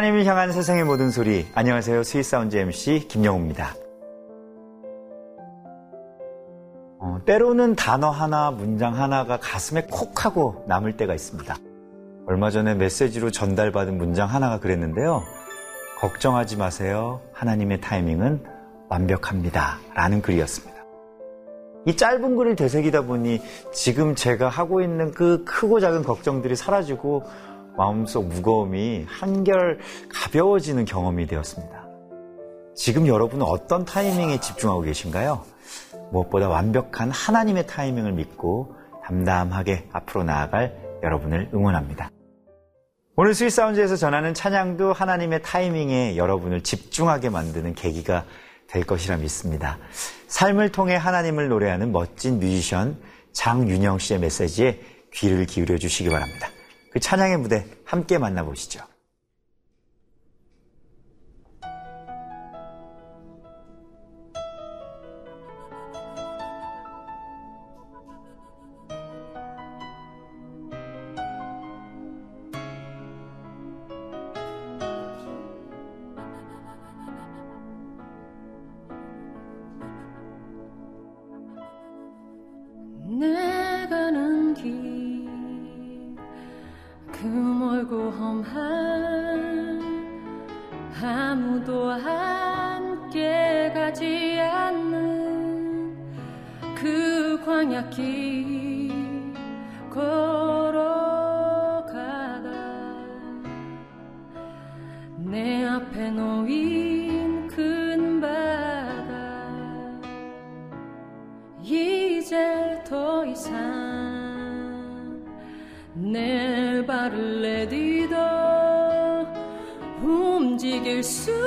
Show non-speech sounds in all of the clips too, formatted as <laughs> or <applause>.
하나님을 향한 세상의 모든 소리. 안녕하세요. 스윗사운드 MC 김영우입니다. 어, 때로는 단어 하나, 문장 하나가 가슴에 콕 하고 남을 때가 있습니다. 얼마 전에 메시지로 전달받은 문장 하나가 그랬는데요. 걱정하지 마세요. 하나님의 타이밍은 완벽합니다. 라는 글이었습니다. 이 짧은 글을 되새기다 보니 지금 제가 하고 있는 그 크고 작은 걱정들이 사라지고 마음속 무거움이 한결 가벼워지는 경험이 되었습니다. 지금 여러분은 어떤 타이밍에 집중하고 계신가요? 무엇보다 완벽한 하나님의 타이밍을 믿고 담담하게 앞으로 나아갈 여러분을 응원합니다. 오늘 sweet sound에서 전하는 찬양도 하나님의 타이밍에 여러분을 집중하게 만드는 계기가 될 것이라 믿습니다. 삶을 통해 하나님을 노래하는 멋진 뮤지션 장윤영 씨의 메시지에 귀를 기울여 주시기 바랍니다. 그 찬양의 무대 함께 만나보시죠. 아무도 함께 가지 않는 그 광야길. 이제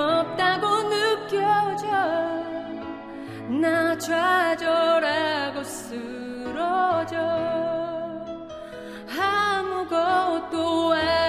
없다고 느껴져. 나 좌절하고 쓰러져. 아무것도 하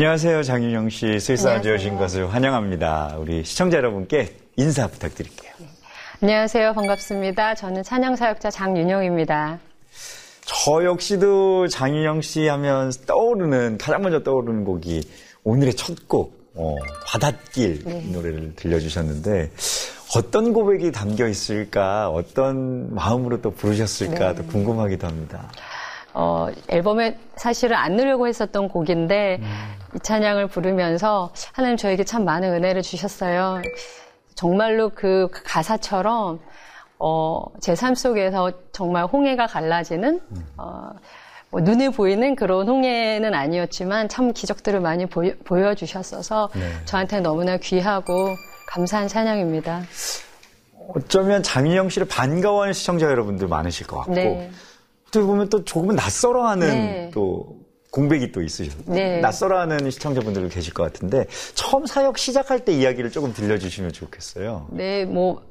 안녕하세요. 장윤영 씨 스위스아주 오신 것을 환영합니다. 우리 시청자 여러분께 인사 부탁드릴게요. 네. 안녕하세요. 반갑습니다. 저는 찬양사역자 장윤영입니다. 저 역시도 장윤영 씨 하면 떠오르는 가장 먼저 떠오르는 곡이 오늘의 첫 곡, 어, 바닷길 네. 노래를 들려주셨는데 어떤 고백이 담겨 있을까, 어떤 마음으로 또 부르셨을까, 네. 또 궁금하기도 합니다. 어, 앨범에 사실은 안 넣으려고 했었던 곡인데 음. 이 찬양을 부르면서 하나님 저에게 참 많은 은혜를 주셨어요. 정말로 그 가사처럼 어, 제 삶 속에서 정말 홍해가 갈라지는 음. 어, 뭐 눈에 보이는 그런 홍해는 아니었지만 참 기적들을 많이 보여, 보여주셨어서 네. 저한테 너무나 귀하고 감사한 찬양입니다. 어쩌면 장윤영 씨를 반가워하는 시청자 여러분들 많으실 것 같고 네. 어떻게 보면 또 조금은 낯설어하는 네. 또 공백이 또 있으셔서 네. 낯설어하는 시청자분들도 계실 것 같은데 처음 사역 시작할 때 이야기를 조금 들려주시면 좋겠어요. 네, 뭐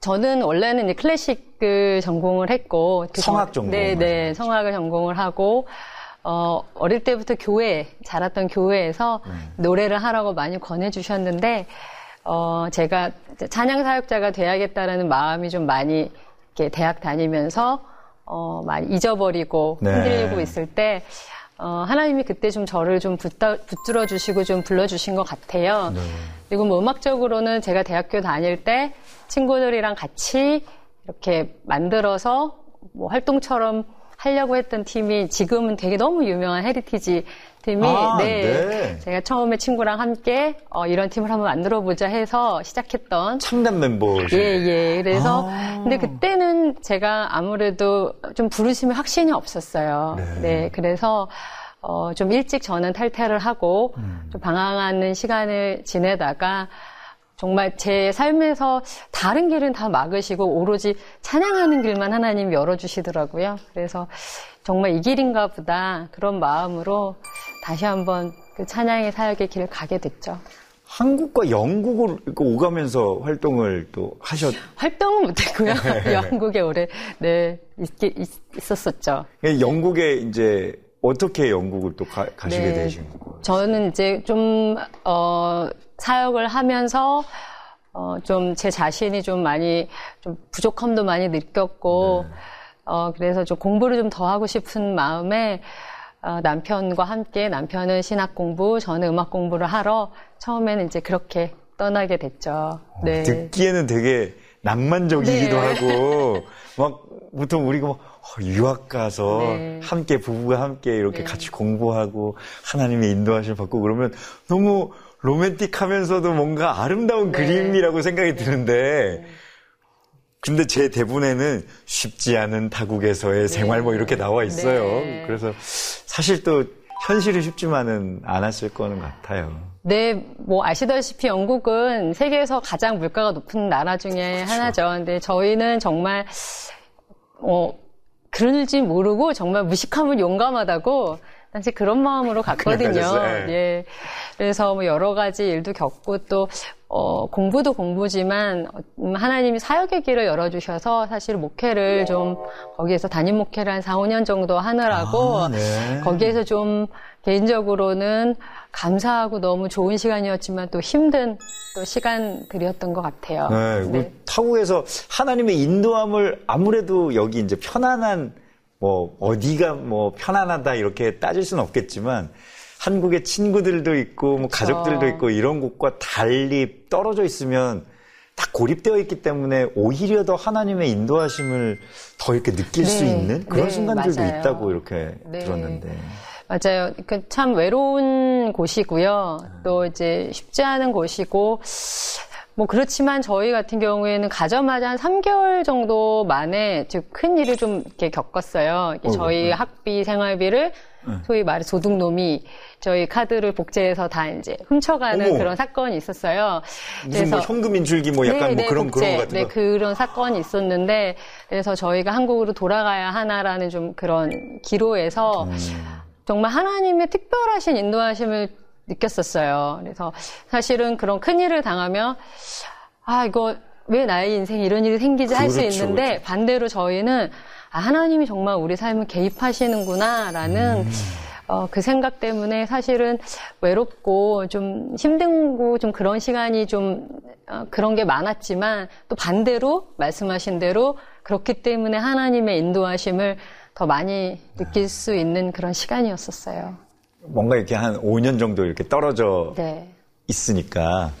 저는 원래는 이제 클래식 그 전공을 했고 그 성악 전공. 네, 네, 성악을 전공을 하고 어, 어릴 때부터 교회 자랐던 교회에서 음. 노래를 하라고 많이 권해주셨는데 어, 제가 찬양 사역자가 돼야겠다라는 마음이 좀 많이 이렇게 대학 다니면서 어, 많이 잊어버리고 네. 흔들리고 있을 때 어, 하나님이 그때 좀 저를 좀 붙다, 붙들어 주시고 좀 불러주신 것 같아요. 네. 그리고 뭐 음악적으로는 제가 대학교 다닐 때 친구들이랑 같이 이렇게 만들어서 뭐 활동처럼 하려고 했던 팀이 지금은 되게 너무 유명한 Heritage 팀이 아, 네, 네, 제가 처음에 친구랑 함께 어, 이런 팀을 한번 만들어 보자 해서 시작했던 참담 멤버 예예. 그래서 아. 근데 그때는 제가 아무래도 좀 부르심이 확신이 없었어요. 네, 네 그래서 어, 좀 일찍 저는 탈퇴를 하고 음. 좀 방황하는 시간을 지내다가 정말 제 삶에서 다른 길은 다 막으시고 오로지 찬양하는 길만 하나님 열어주시더라고요. 그래서 정말 이 길인가 보다 그런 마음으로 다시 한번 그 찬양의 사역의 길을 가게 됐죠. 한국과 영국을 오가면서 활동을 또 하셨. 활동은 못했고요. <laughs> 네. 영국에 오래 네 있, 있었었죠. 영국에 이제 어떻게 영국을 또 가, 시게 네. 되신 거예요? 저는 이제 좀, 어, 사역을 하면서, 어, 좀 제 자신이 좀 많이, 좀 부족함도 많이 느꼈고, 네. 어, 그래서 좀 공부를 좀 더 하고 싶은 마음에, 어, 남편과 함께 남편은 신학 공부, 저는 음악 공부를 하러 처음에는 이제 그렇게 떠나게 됐죠. 어, 네. 듣기에는 되게 낭만적이기도 네. 하고, 막, 보통 우리가 뭐, 어, 유학 가서 네. 함께 부부가 함께 이렇게 네. 같이 공부하고 하나님의 인도하심을 받고 그러면 너무 로맨틱하면서도 뭔가 아름다운 네. 그림이라고 생각이 네. 드는데 네. 근데 제 대본에는 쉽지 않은 타국에서의 네. 생활 뭐 이렇게 나와 있어요. 그래서 사실 또 현실이 쉽지만은 않았을 거는 같아요. 네, 뭐 아시다시피 영국은 세계에서 가장 물가가 높은 나라 중에 그렇죠. 하나죠. 근데 저희는 정말 어 그런지 모르고 정말 무식하면 용감하다고 당시 그런 마음으로 갔거든요. 예. 그래서 뭐 여러 가지 일도 겪고 또 어, 공부도 공부지만 음, 하나님이 사역의 길을 열어주셔서 사실 목회를 좀 거기에서 담임 목회를 한 4, 5년 정도 하느라고 아, 네. 거기에서 좀 개인적으로는 감사하고 너무 좋은 시간이었지만 또 힘든 또 시간들이었던 것 같아요. 네, 네. 타국에서 하나님의 인도함을 아무래도 여기 이제 편안한 뭐 어디가 뭐 편안하다 이렇게 따질 수는 없겠지만 한국의 친구들도 있고 뭐 가족들도 있고 이런 곳과 달리 떨어져 있으면 딱 고립되어 있기 때문에 오히려 더 하나님의 인도하심을 더 이렇게 느낄 네, 수 있는 그런 네, 순간들도 맞아요. 있다고 이렇게 네. 들었는데. 맞아요. 그참 외로운 곳이고요. 또 이제 쉽지 않은 곳이고, 뭐 그렇지만 저희 같은 경우에는 가자마자 한 3개월 정도 만에 큰 일을 좀 이렇게 겪었어요. 어, 저희 네. 학비, 생활비를 네. 소위 말해 도둑놈이 저희 카드를 복제해서 다 이제 훔쳐가는 어머. 그런 사건이 있었어요. 무슨 뭐 현금 인출기 뭐 약간 네, 뭐 네, 그런 복제, 그런 것 같은 네, 그런 사건이 있었는데 그래서 저희가 한국으로 돌아가야 하나라는 좀 그런 기로에서 음. 정말 하나님의 특별하신 인도하심을 느꼈었어요. 그래서 사실은 그런 큰 일을 당하면 아 이거 왜 나의 인생에 이런 일이 생기지 할수 그렇죠, 있는데 그렇죠. 반대로 저희는 아, 하나님이 정말 우리 삶을 개입하시는구나라는 음. 어, 그 생각 때문에 사실은 외롭고 좀 힘들고 좀 그런 시간이 좀 어, 그런 게 많았지만 또 반대로 말씀하신 대로 그렇기 때문에 하나님의 인도하심을 더 많이 느낄 수 있는 그런 시간이었었어요. 뭔가 이렇게 한 5년 정도 이렇게 떨어져 네. 있으니까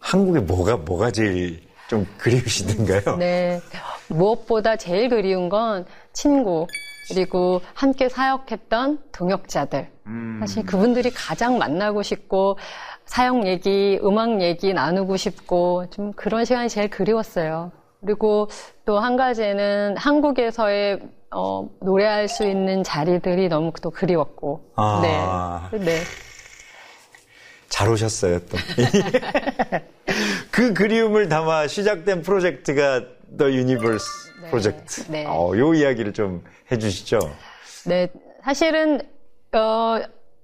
한국에 뭐가 뭐가 제일 좀 그리우시던가요? 네. 무엇보다 제일 그리운 건 친구, 그리고 함께 사역했던 동역자들. 사실 그분들이 가장 만나고 싶고, 사역 얘기, 음악 얘기 나누고 싶고, 좀 그런 시간이 제일 그리웠어요. 그리고 또 한 가지는 한국에서의 어, 노래할 수 있는 자리들이 너무 또 그리웠고. 아. 네. 네. 잘 오셨어요, 또. 그 그리움을 담아 시작된 프로젝트가 The Universe 네, 프로젝트. 네. 어, 요 이야기를 좀 해주시죠. 네, 사실은 어,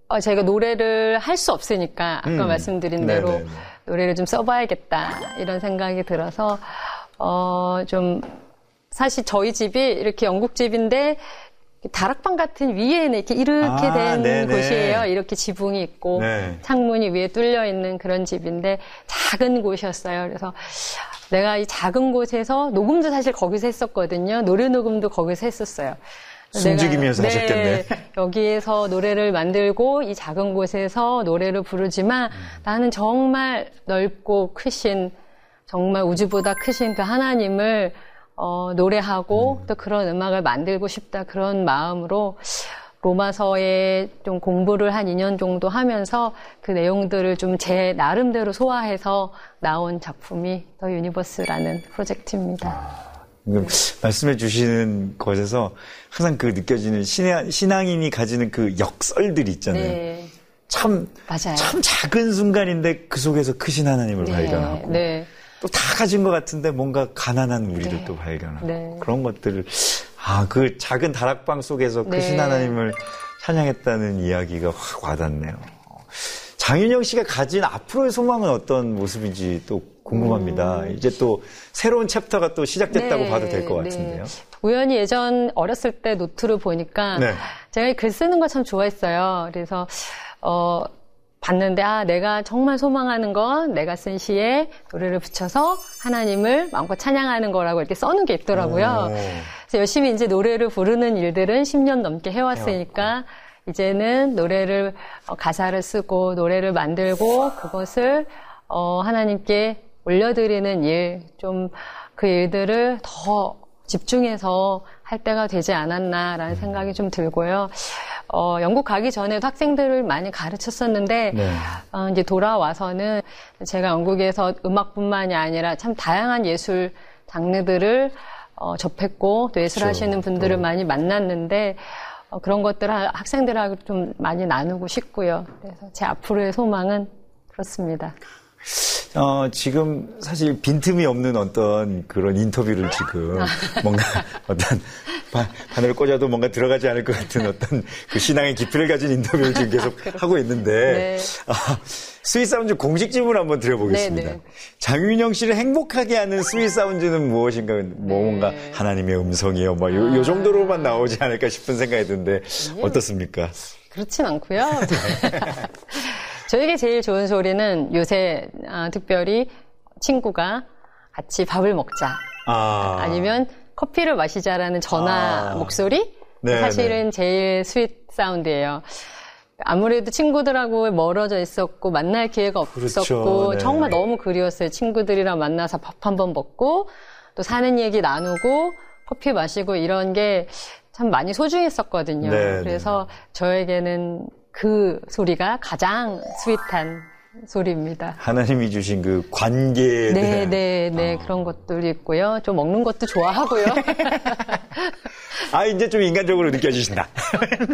어, 제가 노래를 할 수 없으니까 아까 음. 말씀드린 대로 네네네. 노래를 좀 써봐야겠다 이런 생각이 들어서 어, 좀 사실 저희 집이 이렇게 영국 집인데 다락방 같은 위에는 이렇게 이렇게 아, 된 네네. 곳이에요. 이렇게 지붕이 있고 네. 창문이 위에 뚫려 있는 그런 집인데 작은 곳이었어요. 그래서 내가 이 작은 곳에서 녹음도 사실 거기서 했었거든요. 노래 녹음도 거기서 했었어요. 숨죽이면서 내가- 하셨겠네. 여기에서 노래를 만들고 이 작은 곳에서 노래를 부르지만 나는 정말 넓고 크신 정말 우주보다 크신 그 하나님을 어, 노래하고 또 그런 음악을 만들고 싶다 그런 마음으로 로마서에 좀 공부를 한 2년 정도 하면서 그 내용들을 좀 제 나름대로 소화해서 나온 작품이 The Universe라는 프로젝트입니다. 지금 말씀해 주시는 것에서 항상 그 느껴지는 신앙, 신앙인이 가지는 그 역설들이 있잖아요. 네, 참, 맞아요. 참 작은 순간인데 그 속에서 크신 하나님을 네, 발견하고 네. 또 다 가진 것 같은데 뭔가 가난한 우리를 네. 또 발견하고 네. 그런 것들을 아 그 작은 다락방 속에서 네. 크신 하나님을 찬양했다는 이야기가 확 와닿네요. 장윤영 씨가 가진 앞으로의 소망은 어떤 모습인지 또 궁금합니다. 이제 또 새로운 챕터가 또 시작됐다고 음. 네, 봐도 될것 네. 같은데요. 우연히 예전 어렸을 때 노트를 보니까 네. 제가 글 쓰는 거참 좋아했어요. 그래서 어 봤는데 아 내가 정말 소망하는 건 내가 쓴 시에 노래를 붙여서 하나님을 마음껏 찬양하는 거라고 이렇게 써놓은 게 있더라고요. 오. 그래서 열심히 이제 노래를 부르는 일들은 10년 넘게 해왔으니까 이제는 노래를 어, 가사를 쓰고 노래를 만들고 그것을 어, 하나님께 올려드리는 일, 좀 그 일들을 더 집중해서 할 때가 되지 않았나라는 생각이 좀 들고요. 어, 영국 가기 전에도 학생들을 많이 가르쳤었는데, 네. 어, 이제 돌아와서는 제가 영국에서 음악뿐만이 아니라 참 다양한 예술 장르들을 어, 접했고 또 예술 그렇죠. 하시는 분들을 또. 많이 만났는데 어, 그런 것들을 학생들하고 좀 많이 나누고 싶고요. 그래서 제 앞으로의 소망은 그렇습니다. 어, 지금 사실 빈틈이 없는 어떤 그런 인터뷰를 지금 <laughs> 뭔가 어떤 바, 바늘을 꽂아도 뭔가 들어가지 않을 것 같은 어떤 그 신앙의 깊이를 가진 인터뷰를 지금 <laughs> 계속 하고 있는데 네. 아, sweet sound 공식 질문 한번 드려보겠습니다. 네, 네. 장윤영 씨를 행복하게 하는 sweet sound는 무엇인가? 뭐 뭔가 네. 하나님의 음성이요, 뭐 요, 요 정도로만 나오지 않을까 싶은 생각이 드는데 어떻습니까? 그렇진 않고요. <laughs> 저에게 제일 좋은 소리는 요새 아, 특별히 친구가 같이 밥을 먹자. 아, 아니면 커피를 마시자라는 전화 아. 목소리? 네, 사실은 제일 sweet sound예요. 아무래도 친구들하고 멀어져 있었고 만날 기회가 그렇죠. 없었고 네. 정말 너무 그리웠어요. 친구들이랑 만나서 밥 한 번 먹고 또 사는 얘기 나누고 커피 마시고 이런 게 참 많이 소중했었거든요. 네, 그래서 저에게는 그 소리가 가장 스윗한 소리입니다. 하나님이 주신 그 관계에 네, 대한 네, 네. 그런 것들이 있고요. 좀 먹는 것도 좋아하고요. <laughs> 아, 이제 좀 인간적으로 느껴지신다.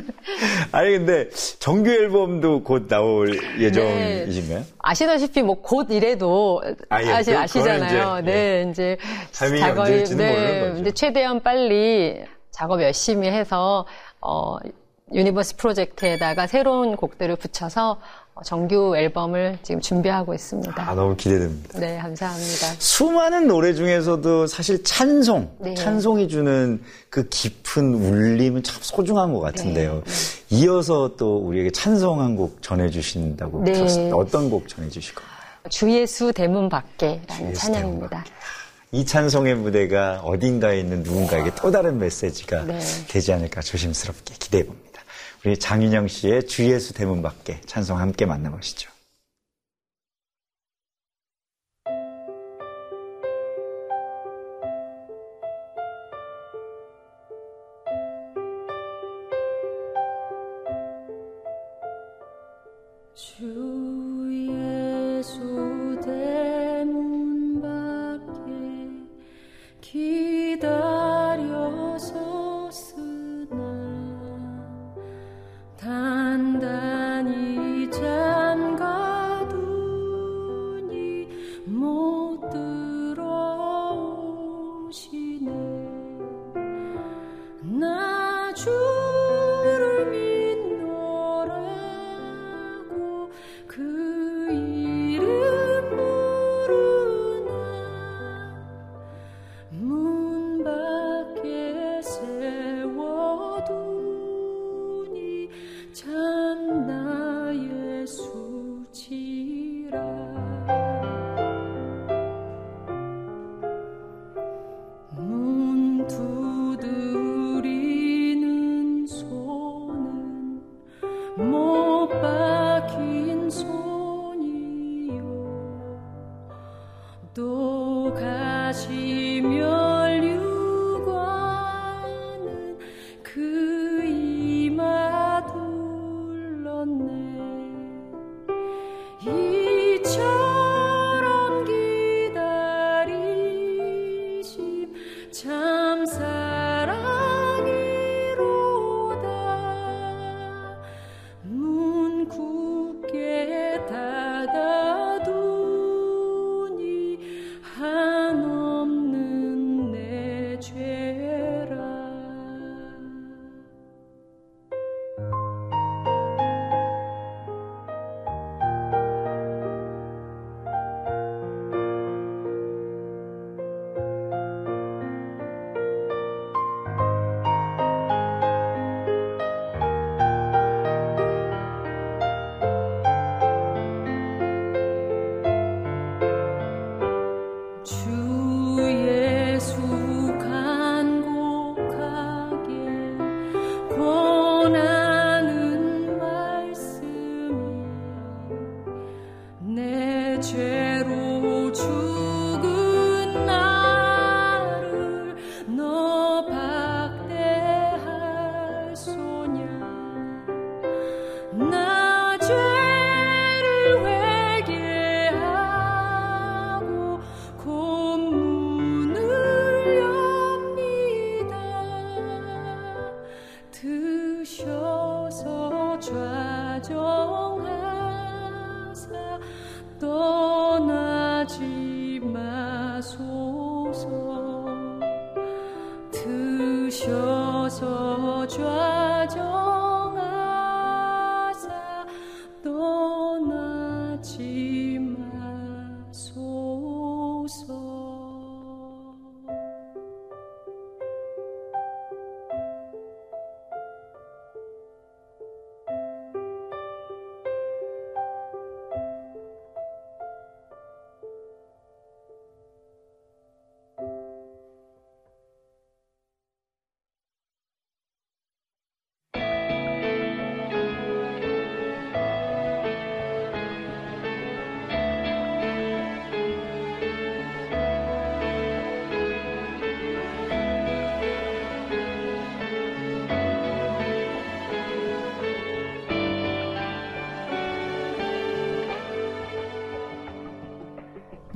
<laughs> 아니, 근데 정규 앨범도 곧 나올 예정이신가요? 아시다시피 뭐 곧 이래도 아, 예. 아시, 그- 아시잖아요. 이제, 네, 이제 타이밍이 언제일지는 모르는 거죠. 이제 최대한 빨리 작업 열심히 해서 The Universe 프로젝트에다가 새로운 곡들을 붙여서 정규 앨범을 지금 준비하고 있습니다. 아, 너무 기대됩니다. 네, 감사합니다. 수많은 노래 중에서도 사실 찬송, 네. 찬송이 주는 그 깊은 울림은 참 소중한 것 같은데요. 이어서 또 우리에게 찬송 한 곡 전해주신다고 네. 들었습니다. 어떤 곡 전해주실 건가요? 주 예수 대문 밖에라는 찬양입니다. 이 찬송의 무대가 어딘가에 있는 누군가에게 또 다른 메시지가 네. 되지 않을까 조심스럽게 기대해 봅니다. 우리 장윤영 씨의 주 예수 대문 밖에 찬송 함께 만나보시죠. 주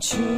주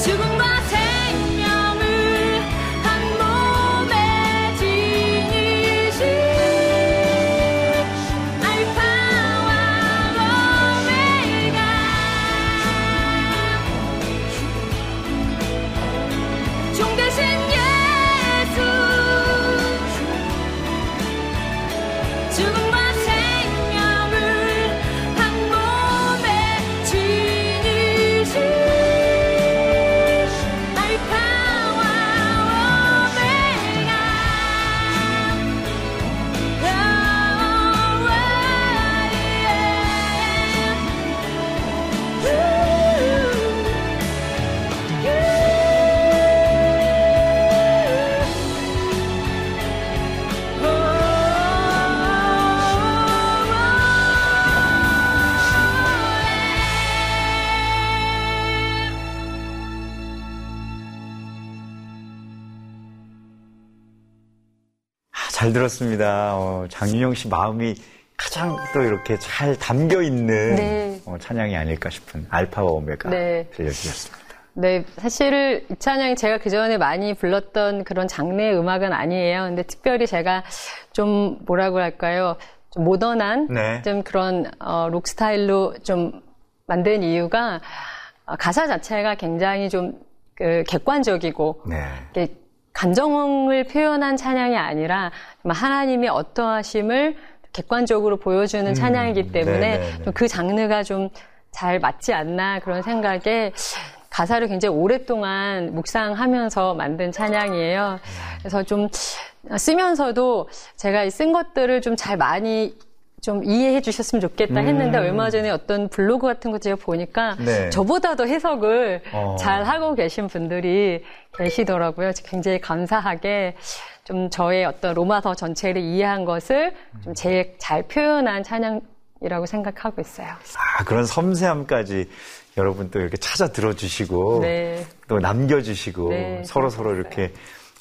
죽음 들었습니다. 어, 장윤영 씨 마음이 가장 또 이렇게 잘 담겨 있는 네. 어, 찬양이 아닐까 싶은 알파와 오메가 네. 들려주셨습니다. 네, 사실 이 찬양이 제가 그 전에 많이 불렀던 그런 장르의 음악은 아니에요. 근데 특별히 제가 좀 뭐라고 할까요? 좀 모던한 네. 좀 그런 어, 록 스타일로 좀 만든 이유가 어, 가사 자체가 굉장히 좀 그 객관적이고 네. 감정을 표현한 찬양이 아니라 정말 하나님의 어떠하심을 객관적으로 보여주는 찬양이기 때문에 음, 그 장르가 좀 잘 맞지 않나 그런 생각에 가사를 굉장히 오랫동안 묵상하면서 만든 찬양이에요. 그래서 좀 쓰면서도 제가 쓴 것들을 좀 잘 많이 좀 이해해 주셨으면 좋겠다 했는데 음. 얼마 전에 어떤 블로그 같은 거 제가 보니까 네. 저보다 도 해석을 어. 잘 하고 계신 분들이 계시더라고요. 굉장히 감사하게 좀 저의 어떤 로마서 전체를 이해한 것을 좀 제일 잘 표현한 찬양이라고 생각하고 있어요. 아, 그런 섬세함까지 여러분 또 이렇게 찾아 들어주시고 네. 또 남겨주시고 네, 서로 서로 이렇게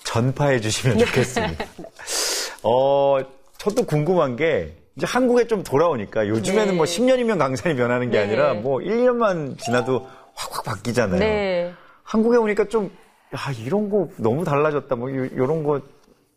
전파해 주시면 좋겠습니다. <laughs> 어, 저도 궁금한 게 이제 한국에 좀 돌아오니까 요즘에는 네. 뭐 10년이면 강산이 변하는 게 네. 아니라 뭐 1, 2년만 지나도 확확 바뀌잖아요. 네. 한국에 오니까 좀, 야, 이런 거 너무 달라졌다. 뭐, 요, 런 거,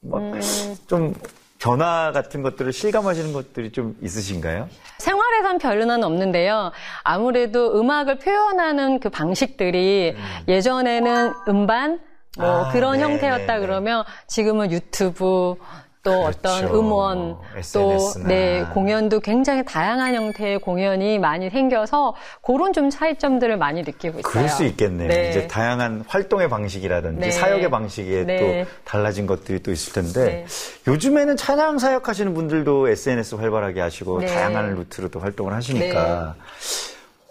막, 음. 좀, 변화 같은 것들을 실감하시는 것들이 좀 있으신가요? 생활에선 별로는 없는데요. 아무래도 음악을 표현하는 그 방식들이 예전에는 음반 뭐 아, 그런 네, 형태였다 네, 네. 그러면 지금은 유튜브 또 그렇죠. 어떤 음원 또 SNS 나. 네, 공연도 굉장히 다양한 형태의 공연이 많이 생겨서 그런 좀 차이점들을 많이 느끼고 있어요. 그럴 수 있겠네요. 네. 이제 다양한 활동의 방식이라든지 네. 사역의 방식에 네. 또 달라진 것들이 또 있을 텐데 네. 요즘에는 찬양 사역 하시는 분들도 SNS 활발하게 하시고 네. 다양한 루트로 또 활동을 하시니까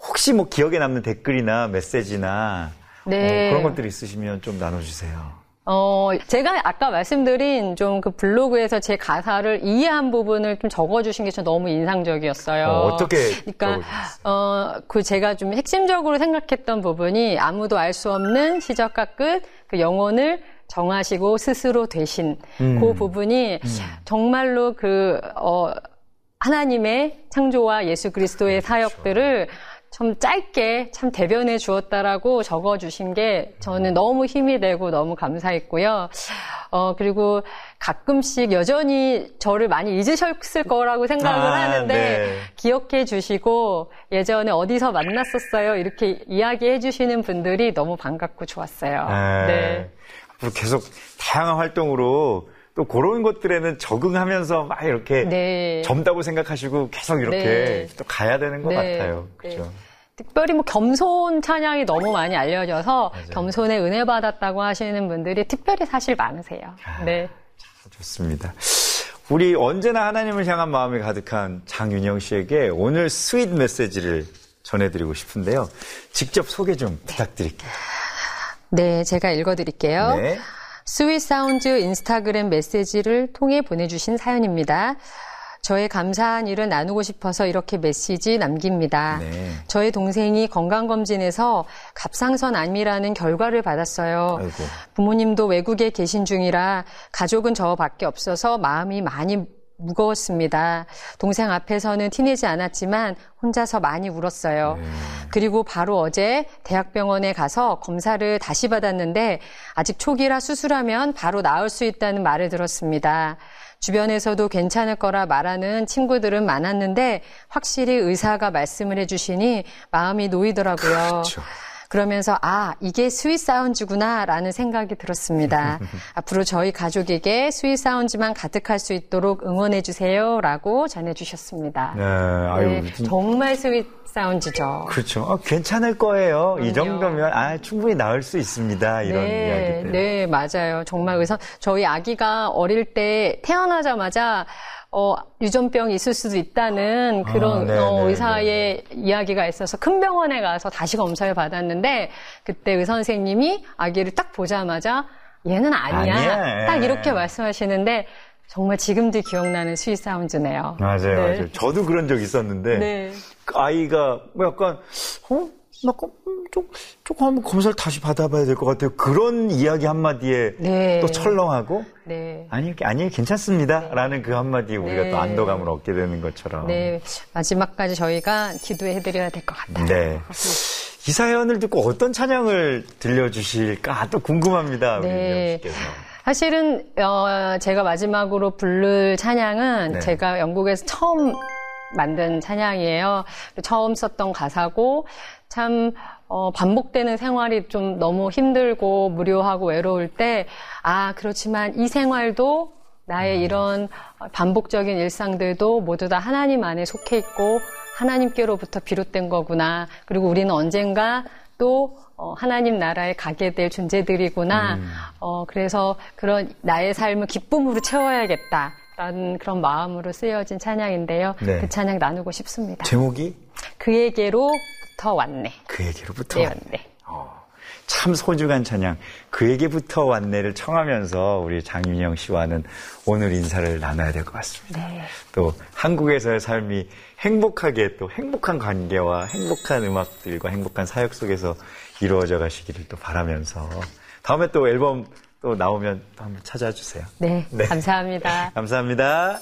혹시 뭐 기억에 남는 댓글이나 메시지나 네. 어, 그런 것들이 있으시면 좀 나눠주세요. 어, 제가 아까 말씀드린 좀 그 블로그에서 제 가사를 이해한 부분을 좀 적어주신 게 저 너무 인상적이었어요. 어, 어떻게 그러니까? 어, 그 제가 좀 핵심적으로 생각했던 부분이 아무도 알 수 없는 시작과 끝, 그 영혼을 정하시고 스스로 되신 음. 그 부분이 정말로 그, 어, 하나님의 창조와 예수 그리스도의 그렇죠. 사역들을 참 짧게 참 대변해 주었다라고 적어 주신 게 저는 너무 힘이 되고 너무 감사했고요. 어, 그리고 가끔씩 여전히 저를 많이 잊으셨을 거라고 생각을 아, 하는데 네. 기억해 주시고 예전에 어디서 만났었어요. 이렇게 이야기해 주시는 분들이 너무 반갑고 좋았어요. 네. 앞으로 계속 다양한 활동으로 또 그런 것들에는 적응하면서 막 이렇게 네. 젊다고 생각하시고 계속 이렇게 네. 또 가야 되는 것 네. 같아요. 네. 그죠? 특별히 뭐 겸손 찬양이 너무 많이 알려져서 겸손에 은혜 받았다고 하시는 분들이 특별히 사실 많으세요. 네. 좋습니다. 우리 언제나 하나님을 향한 마음이 가득한 장윤영 씨에게 오늘 sweet 메시지를 전해드리고 싶은데요. 직접 소개 좀 부탁드릴게요. 네, 제가 읽어드릴게요. 네. sweet sound 인스타그램 메시지를 통해 보내주신 사연입니다. 저의 감사한 일을 나누고 싶어서 이렇게 메시지 남깁니다. 네. 저의 동생이 건강검진에서 갑상선 암이라는 결과를 받았어요. 아이고. 부모님도 외국에 계신 중이라 가족은 저밖에 없어서 마음이 많이 무거웠습니다. 동생 앞에서는 티내지 않았지만 혼자서 많이 울었어요. 그리고 바로 어제 대학병원에 가서 검사를 다시 받았는데 아직 초기라 수술하면 바로 나을 수 있다는 말을 들었습니다. 주변에서도 괜찮을 거라 말하는 친구들은 많았는데 확실히 의사가 말씀을 해주시니 마음이 놓이더라고요. 그렇죠. 그러면서 아 이게 sweet sounds구나라는 생각이 들었습니다. <laughs> 앞으로 저희 가족에게 sweet sounds만 가득할 수 있도록 응원해 주세요라고 전해 주셨습니다. 네, 아유, 네, 진- 정말 스윗 사운즈죠. 그렇죠. 아, 괜찮을 거예요. 이 그럼요. 정도면 아 충분히 나을 수 있습니다. 이런 네, 이야기들. 네, 맞아요. 정말 의사, 저희 아기가 어릴 때 태어나자마자 어, 유전병이 있을 수도 있다는 그런 아, 네, 어, 네, 의사의 이야기가 있어서 큰 병원에 가서 다시 검사를 받았는데 그때 의사 선생님이 아기를 딱 보자마자 얘는 아니야. 아니야. 딱 이렇게 말씀하시는데 정말 지금도 기억나는 sweet sound네요. 맞아요, 네. 맞아요. 저도 그런 적 있었는데 네. 그 아이가 뭐 약간 어 약간 음, 좀 조금 검사를 다시 받아봐야 될 것 같아요. 그런 이야기 한 마디에 네. 또 철렁하고 네. 아니 아니 괜찮습니다라는 그 한마디에 우리가 네. 또 안도감을 얻게 되는 것처럼. 네. 마지막까지 저희가 기도해드려야 될 것 같아요. 네. 이 사연을 듣고 어떤 찬양을 들려주실까 또 궁금합니다. 우리 네. 씨께서. 사실은 어, 제가 마지막으로 부를 찬양은 네. 제가 영국에서 처음 만든 찬양이에요. 처음 썼던 가사고 참 어, 반복되는 생활이 좀 너무 힘들고 무료하고 외로울 때 아 그렇지만 이 생활도 나의 음. 이런 반복적인 일상들도 모두 다 하나님 안에 속해 있고 하나님께로부터 비롯된 거구나. 그리고 우리는 언젠가 또 어, 하나님 나라에 가게 될 존재들이구나. 어, 그래서 그런 나의 삶을 기쁨으로 채워야겠다. 라는 그런 마음으로 쓰여진 찬양인데요. 네. 그 찬양 나누고 싶습니다. 제목이 그에게로부터 왔네. 그에게로부터 네, 왔네. 왔네. 어, 참 소중한 찬양 그에게부터 왔네를 청하면서 우리 장윤영 씨와는 오늘 인사를 나눠야 될 것 같습니다. 네. 또 한국에서의 삶이 행복하게 또 행복한 관계와 행복한 음악들과 행복한 사역 속에서 이루어져 가시기를 또 바라면서 다음에 또 앨범 또 나오면 또 한번 찾아주세요. 네, 네. 감사합니다. <laughs> 감사합니다.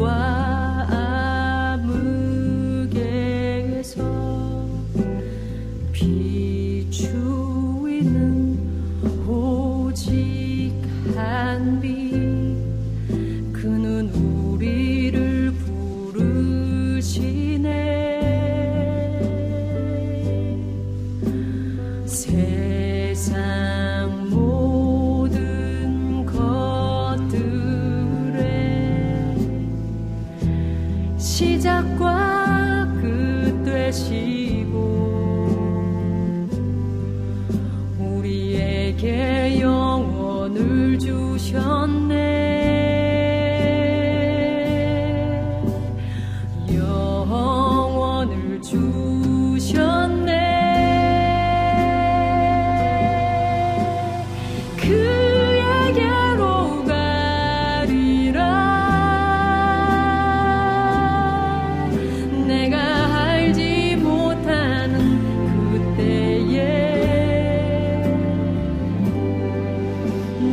혼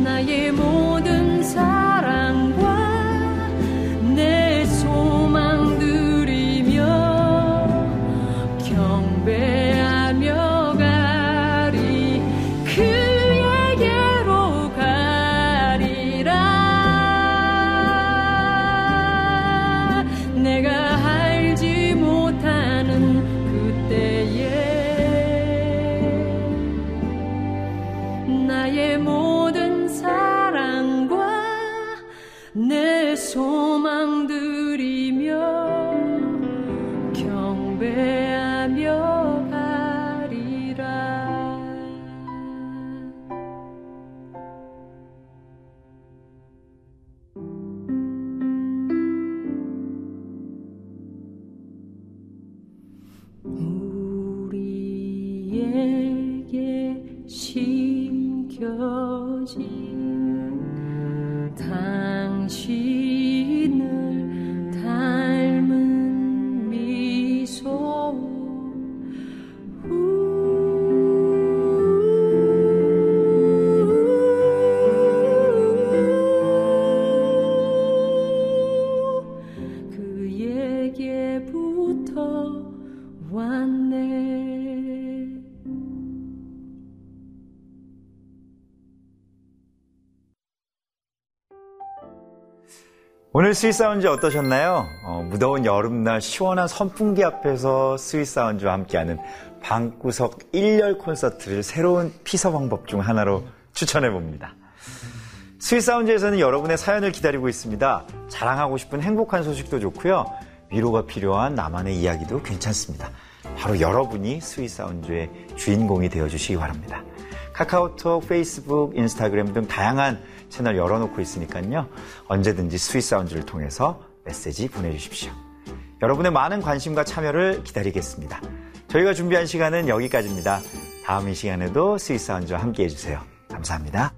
나의 모든 사 오늘 스윗 사운즈 어떠셨나요? 어, 무더운 여름날 시원한 선풍기 앞에서 스윗 사운즈와 함께하는 방구석 1열 콘서트를 새로운 피서 방법 중 하나로 추천해 봅니다. 스윗 사운즈에서는 여러분의 사연을 기다리고 있습니다. 자랑하고 싶은 행복한 소식도 좋고요. 위로가 필요한 나만의 이야기도 괜찮습니다. 바로 여러분이 스윗 사운즈의 주인공이 되어 주시기 바랍니다. 카카오톡, 페이스북, 인스타그램 등 다양한 채널 열어놓고 있으니까요. 언제든지 스윗사운즈를 통해서 메시지 보내주십시오. 여러분의 많은 관심과 참여를 기다리겠습니다. 저희가 준비한 시간은 여기까지입니다. 다음 이 시간에도 스윗사운즈와 함께 해주세요. 감사합니다.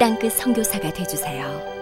땅끝 선교사가 되주세요.